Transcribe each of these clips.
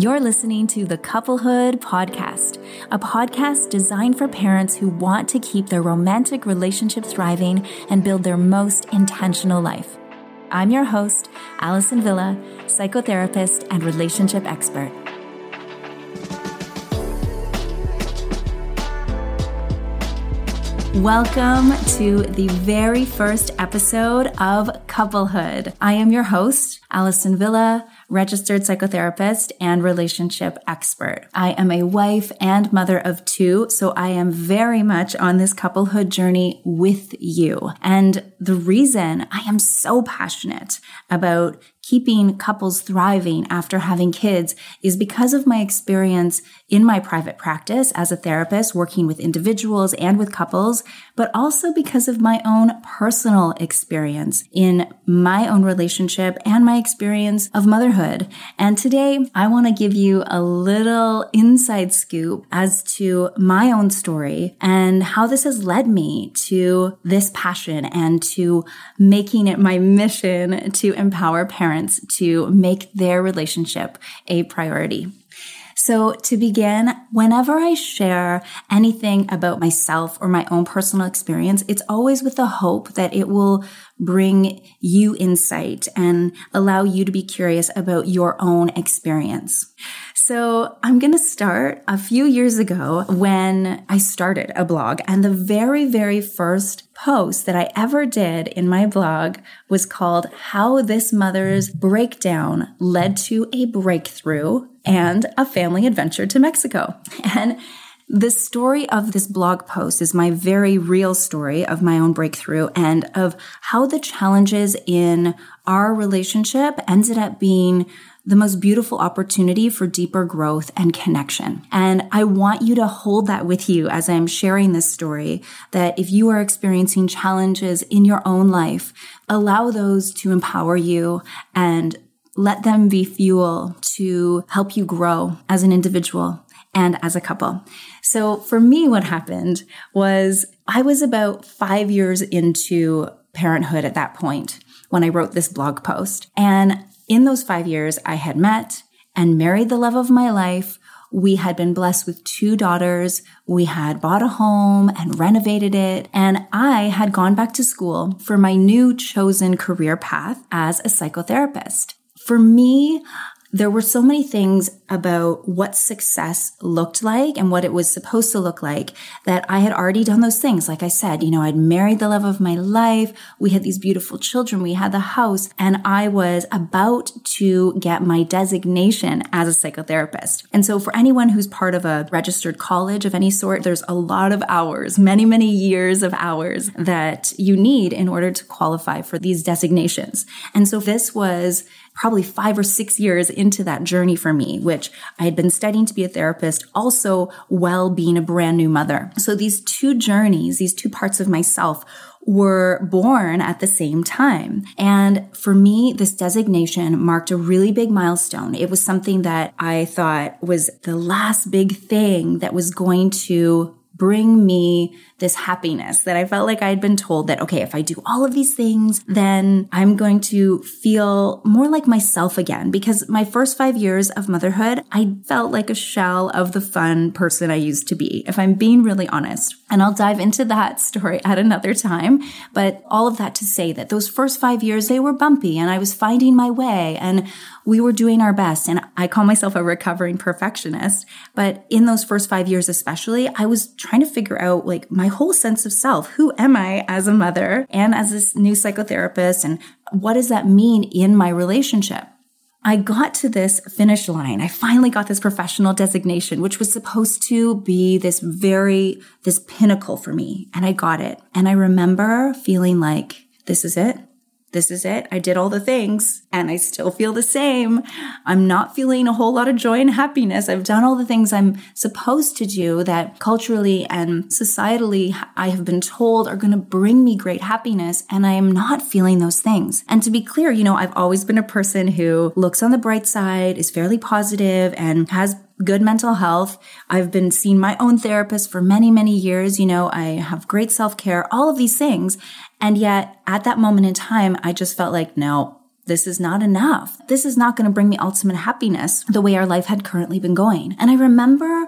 You're listening to the Couplehood Podcast, a podcast designed for parents who want to keep their romantic relationship thriving and build their most intentional life. I'm your host, Alison Villa, psychotherapist and relationship expert. Welcome to the very first episode of Couplehood. I am your host, Alison Villa registered psychotherapist and relationship expert. I am a wife and mother of two, so I am very much on this couplehood journey with you. And the reason I am so passionate about keeping couples thriving after having kids is because of my experience in my private practice as a therapist working with individuals and with couples, but also because of my own personal experience in my own relationship and my experience of motherhood. And today I want to give you a little inside scoop as to my own story and how this has led me to this passion and to making it my mission to empower parents parents to make their relationship a priority. So to begin, whenever I share anything about myself or my own personal experience, it's always with the hope that it will bring you insight and allow you to be curious about your own experience. So I'm going to start a few years ago when I started a blog and the very, very first post that I ever did in my blog was called How This Mother's Breakdown Led to a Breakthrough and a Family Adventure to Mexico. And the story of this blog post is my very real story of my own breakthrough and of how the challenges in our relationship ended up being the most beautiful opportunity for deeper growth and connection. And I want you to hold that with you as I'm sharing this story that if you are experiencing challenges in your own life, allow those to empower you and let them be fuel to help you grow as an individual and as a couple. So for me, what happened was I was about five years into parenthood at that point when I wrote this blog post. And in those five years, I had met and married the love of my life. We had been blessed with two daughters. We had bought a home and renovated it. And I had gone back to school for my new chosen career path as a psychotherapist. For me, there were so many things about what success looked like and what it was supposed to look like that I had already done those things. Like I said, you know, I'd married the love of my life. We had these beautiful children. We had the house and I was about to get my designation as a psychotherapist. And so for anyone who's part of a registered college of any sort, there's a lot of hours, many, many years of hours that you need in order to qualify for these designations. And so this was probably five or six years into that journey for me, which I had been studying to be a therapist, also while being a brand new mother. So these two journeys, these two parts of myself were born at the same time. And for me, this designation marked a really big milestone. It was something that I thought was the last big thing that was going to bring me this happiness that I felt like I had been told that, okay, if I do all of these things, then I'm going to feel more like myself again. Because my first five years of motherhood, I felt like a shell of the fun person I used to be, if I'm being really honest. And I'll dive into that story at another time. But all of that to say that those first five years, they were bumpy and I was finding my way and we were doing our best. And I call myself a recovering perfectionist. But in those first five years, especially, I was trying to figure out like my whole sense of self. Who am I as a mother and as this new psychotherapist? And what does that mean in my relationship? I got to this finish line. I finally got this professional designation, which was supposed to be this very, this pinnacle for me. And I got it. And I remember feeling like, this is it this is it. I did all the things and I still feel the same. I'm not feeling a whole lot of joy and happiness. I've done all the things I'm supposed to do that culturally and societally I have been told are going to bring me great happiness. And I am not feeling those things. And to be clear, you know, I've always been a person who looks on the bright side, is fairly positive and has good mental health. I've been seeing my own therapist for many, many years. You know, I have great self care, all of these things. And yet at that moment in time, I just felt like, no, This is not enough. This is not going to bring me ultimate happiness the way our life had currently been going. And I remember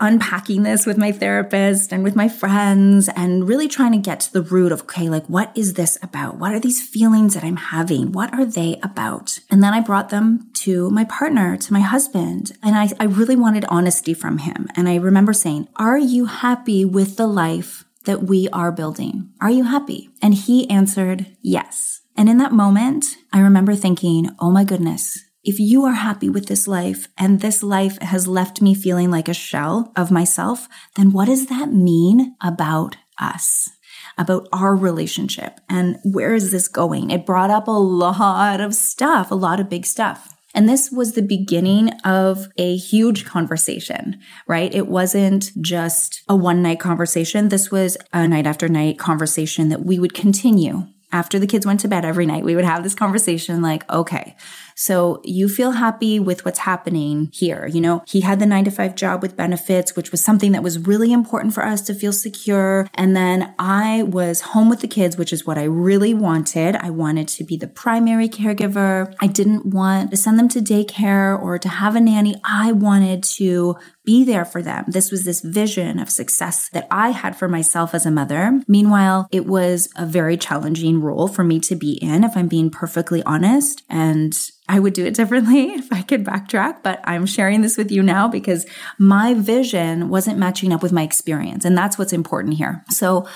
unpacking this with my therapist and with my friends and really trying to get to the root of, okay, like, what is this about? What are these feelings that I'm having? What are they about? And then I brought them to my partner, to my husband. And I, I really wanted honesty from him. And I remember saying, are you happy with the life that we are building? Are you happy? And he answered, yes. And in that moment, I remember thinking, oh my goodness, if you are happy with this life and this life has left me feeling like a shell of myself, then what does that mean about us? About our relationship and where is this going? It brought up a lot of stuff, a lot of big stuff. And this was the beginning of a huge conversation, right? It wasn't just a one night conversation. This was a night after night conversation that we would continue after the kids went to bed every night, we would have this conversation like, okay, so you feel happy with what's happening here. You know, he had the nine to five job with benefits, which was something that was really important for us to feel secure. And then I was home with the kids, which is what I really wanted. I wanted to be the primary caregiver. I didn't want to send them to daycare or to have a nanny. I wanted to be there for them. This was this vision of success that I had for myself as a mother. Meanwhile, it was a very challenging role for me to be in, if I'm being perfectly honest. And I would do it differently if I could backtrack, but I'm sharing this with you now because my vision wasn't matching up with my experience. And that's what's important here. So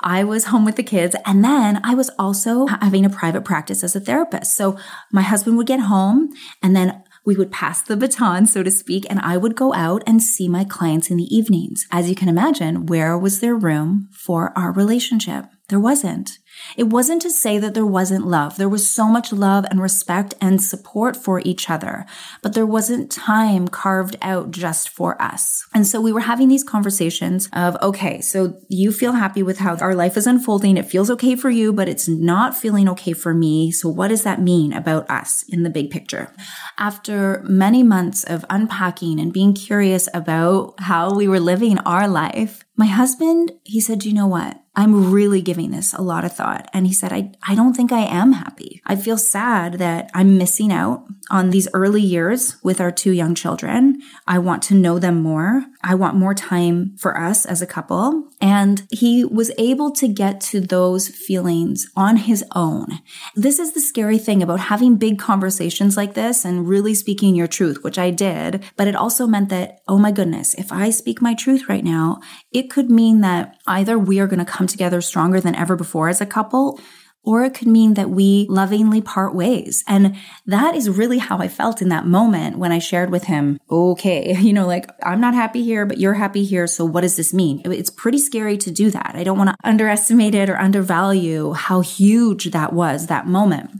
I was home with the kids and then I was also having a private practice as a therapist. So my husband would get home and then we would pass the baton, so to speak, and I would go out and see my clients in the evenings. As you can imagine, where was there room for our relationship? There wasn't. It wasn't to say that there wasn't love. There was so much love and respect and support for each other, but there wasn't time carved out just for us. And so we were having these conversations of, okay, so you feel happy with how our life is unfolding. It feels okay for you, but it's not feeling okay for me. So what does that mean about us in the big picture? After many months of unpacking and being curious about how we were living our life, my husband, he said, you know what? I'm really giving this a lot of thought. And he said, I, I don't think I am happy. I feel sad that I'm missing out on these early years with our two young children. I want to know them more. I want more time for us as a couple. And he was able to get to those feelings on his own. This is the scary thing about having big conversations like this and really speaking your truth, which I did. But it also meant that, oh my goodness, if I speak my truth right now, it could mean that either we are going to come together stronger than ever before as a couple, or it could mean that we lovingly part ways. And that is really how I felt in that moment when I shared with him, okay, you know, like I'm not happy here, but you're happy here. So what does this mean? It's pretty scary to do that. I don't want to underestimate it or undervalue how huge that was, that moment.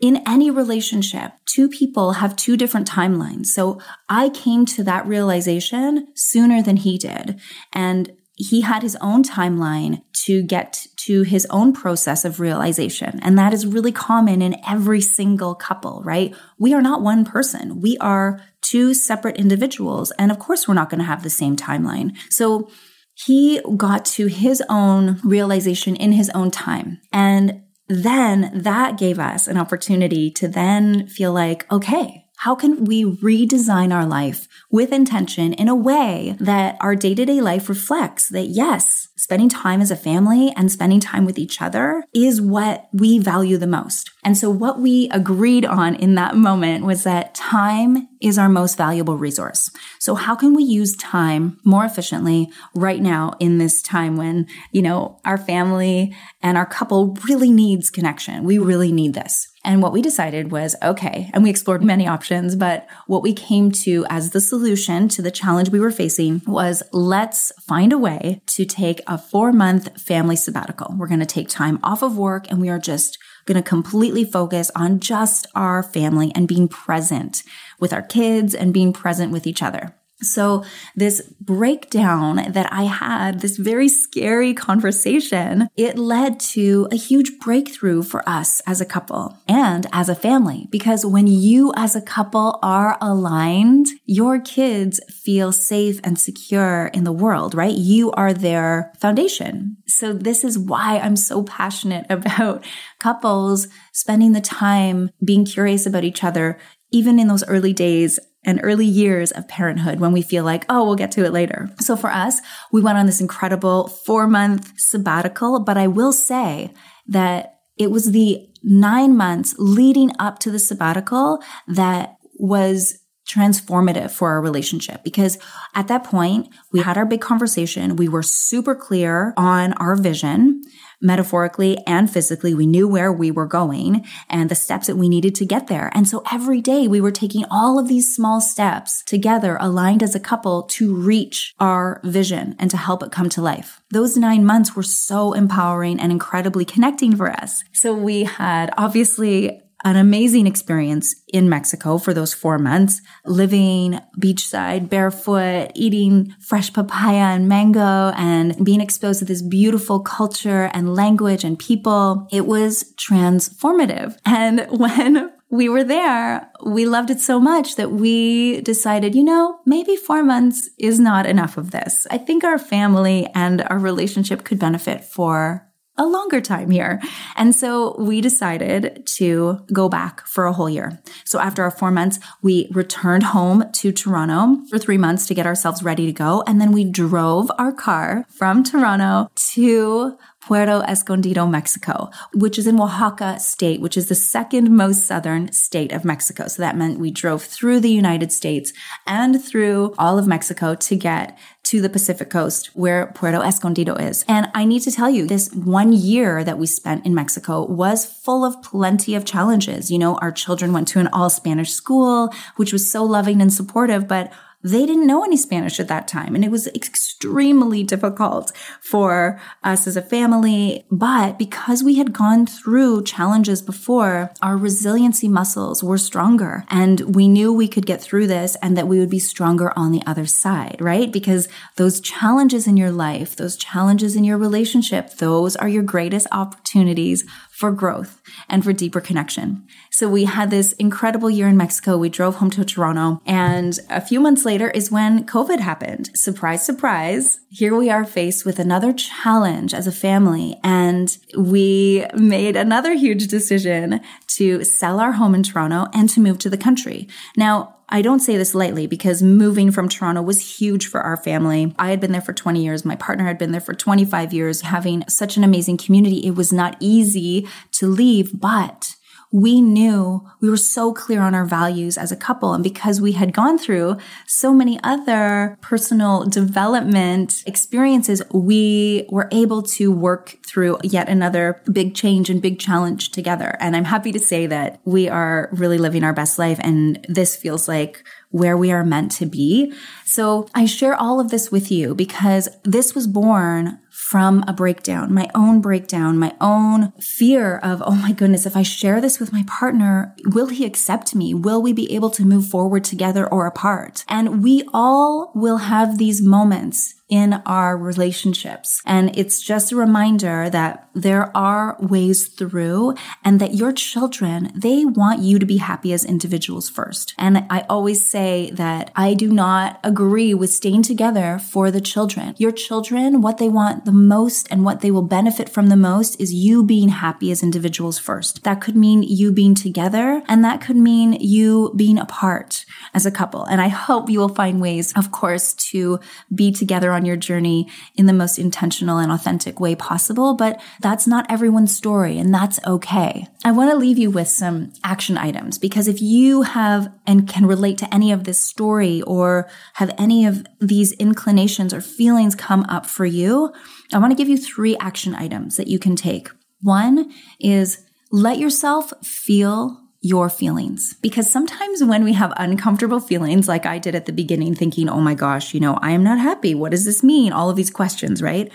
In any relationship, two people have two different timelines. So I came to that realization sooner than he did. And he had his own timeline to get to his own process of realization. And that is really common in every single couple, right? We are not one person. We are two separate individuals. And of course, we're not going to have the same timeline. So he got to his own realization in his own time. And then that gave us an opportunity to then feel like, okay, how can we redesign our life with intention in a way that our day to day life reflects that yes, spending time as a family and spending time with each other is what we value the most. And so what we agreed on in that moment was that time is our most valuable resource. So how can we use time more efficiently right now in this time when, you know, our family and our couple really needs connection? We really need this. And what we decided was okay, and we explored many options, but what we came to as the solution to the challenge we were facing was let's find a way to take a four month family sabbatical. We're going to take time off of work and we are just going to completely focus on just our family and being present with our kids and being present with each other. So this breakdown that I had, this very scary conversation, it led to a huge breakthrough for us as a couple and as a family. Because when you as a couple are aligned, your kids feel safe and secure in the world, right? You are their foundation. So this is why I'm so passionate about couples spending the time being curious about each other, even in those early days and early years of parenthood when we feel like, oh, we'll get to it later. So for us, we went on this incredible four month sabbatical, but I will say that it was the nine months leading up to the sabbatical that was transformative for our relationship because at that point we had our big conversation. We were super clear on our vision metaphorically and physically. We knew where we were going and the steps that we needed to get there. And so every day we were taking all of these small steps together, aligned as a couple to reach our vision and to help it come to life. Those nine months were so empowering and incredibly connecting for us. So we had obviously an amazing experience in Mexico for those four months, living beachside, barefoot, eating fresh papaya and mango, and being exposed to this beautiful culture and language and people. It was transformative. And when we were there, we loved it so much that we decided, you know, maybe four months is not enough of this. I think our family and our relationship could benefit for a longer time here. And so we decided to go back for a whole year. So after our four months, we returned home to Toronto for three months to get ourselves ready to go. And then we drove our car from Toronto to Puerto Escondido, Mexico, which is in Oaxaca state, which is the second most southern state of Mexico. So that meant we drove through the United States and through all of Mexico to get to the Pacific coast where Puerto Escondido is. And I need to tell you, this one year that we spent in Mexico was full of plenty of challenges. You know, our children went to an all Spanish school, which was so loving and supportive, but they didn't know any Spanish at that time. And it was extremely difficult for us as a family. But because we had gone through challenges before, our resiliency muscles were stronger and we knew we could get through this and that we would be stronger on the other side, right? Because those challenges in your life, those challenges in your relationship, those are your greatest opportunities for growth and for deeper connection. So we had this incredible year in Mexico. We drove home to Toronto and a few months later is when COVID happened. Surprise, surprise. Here we are faced with another challenge as a family and we made another huge decision to sell our home in Toronto and to move to the country. Now, I don't say this lightly because moving from Toronto was huge for our family. I had been there for 20 years. My partner had been there for 25 years, having such an amazing community. It was not easy to leave, but we knew we were so clear on our values as a couple. And because we had gone through so many other personal development experiences, we were able to work through yet another big change and big challenge together. And I'm happy to say that we are really living our best life. And this feels like where we are meant to be. So I share all of this with you because this was born from a breakdown, my own breakdown, my own fear of, oh my goodness, if I share this with my partner, will he accept me? Will we be able to move forward together or apart? And we all will have these moments in our relationships. And it's just a reminder that there are ways through and that your children, they want you to be happy as individuals first. And I always say that I do not agree with staying together for the children. Your children, what they want the most and what they will benefit from the most is you being happy as individuals first. That could mean you being together and that could mean you being apart as a couple. And I hope you will find ways, of course, to be together on on your journey in the most intentional and authentic way possible, but that's not everyone's story and that's okay. I want to leave you with some action items because if you have and can relate to any of this story or have any of these inclinations or feelings come up for you, I want to give you three action items that you can take. One is let yourself feel your feelings. Because sometimes when we have uncomfortable feelings, like I did at the beginning, thinking, oh my gosh, you know, I am not happy. What does this mean? All of these questions, right?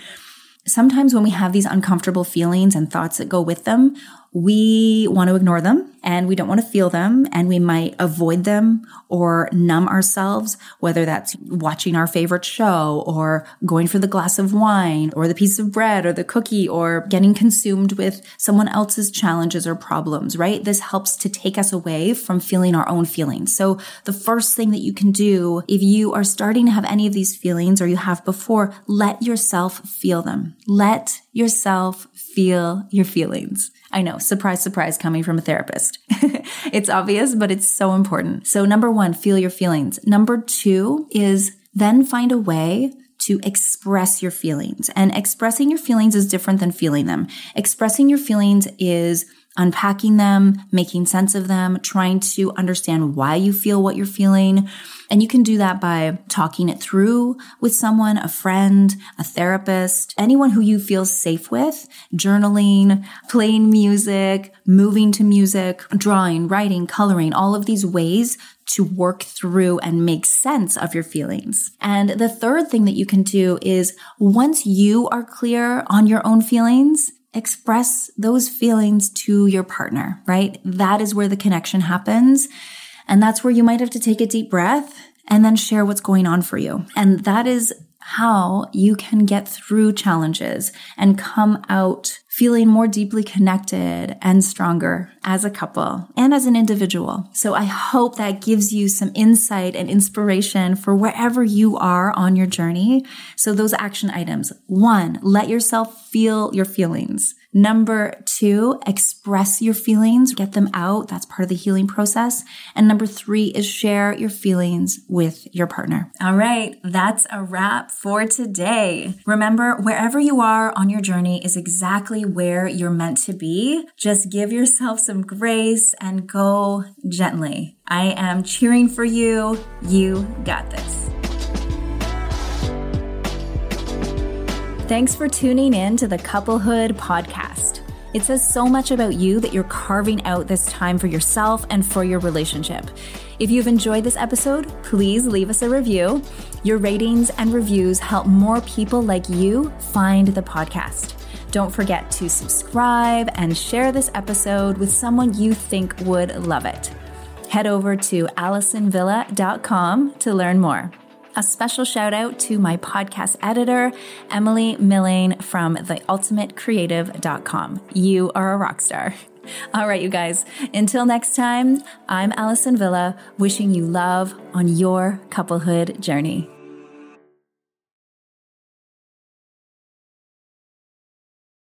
Sometimes when we have these uncomfortable feelings and thoughts that go with them, we want to ignore them and we don't want to feel them and we might avoid them or numb ourselves, whether that's watching our favorite show or going for the glass of wine or the piece of bread or the cookie or getting consumed with someone else's challenges or problems, right? This helps to take us away from feeling our own feelings. So the first thing that you can do if you are starting to have any of these feelings or you have before, let yourself feel them. Let yourself feel your feelings. I know, surprise, surprise, coming from a therapist. it's obvious, but it's so important. So number one, feel your feelings. Number two is then find a way to express your feelings. And expressing your feelings is different than feeling them. Expressing your feelings is unpacking them, making sense of them, trying to understand why you feel what you're feeling. And you can do that by talking it through with someone, a friend, a therapist, anyone who you feel safe with, journaling, playing music, moving to music, drawing, writing, coloring, all of these ways to work through and make sense of your feelings. And the third thing that you can do is once you are clear on your own feelings, express those feelings to your partner, right? That is where the connection happens. And that's where you might have to take a deep breath and then share what's going on for you. And that is how you can get through challenges and come out feeling more deeply connected and stronger as a couple and as an individual. So I hope that gives you some insight and inspiration for wherever you are on your journey. So those action items. One, let yourself feel your feelings. Number two, express your feelings, get them out. That's part of the healing process. And number three is share your feelings with your partner. All right. That's a wrap for today. Remember, wherever you are on your journey is exactly where you're meant to be. Just give yourself some grace and go gently. I am cheering for you. You got this. Thanks for tuning in to the Couplehood podcast. It says so much about you that you're carving out this time for yourself and for your relationship. If you've enjoyed this episode, please leave us a review. Your ratings and reviews help more people like you find the podcast. Don't forget to subscribe and share this episode with someone you think would love it. Head over to AlisonVilla.com to learn more. A special shout out to my podcast editor, Emily Millane from theultimatecreative.com. You are a rock star. All right, you guys, until next time, I'm Alison Villa, wishing you love on your couplehood journey.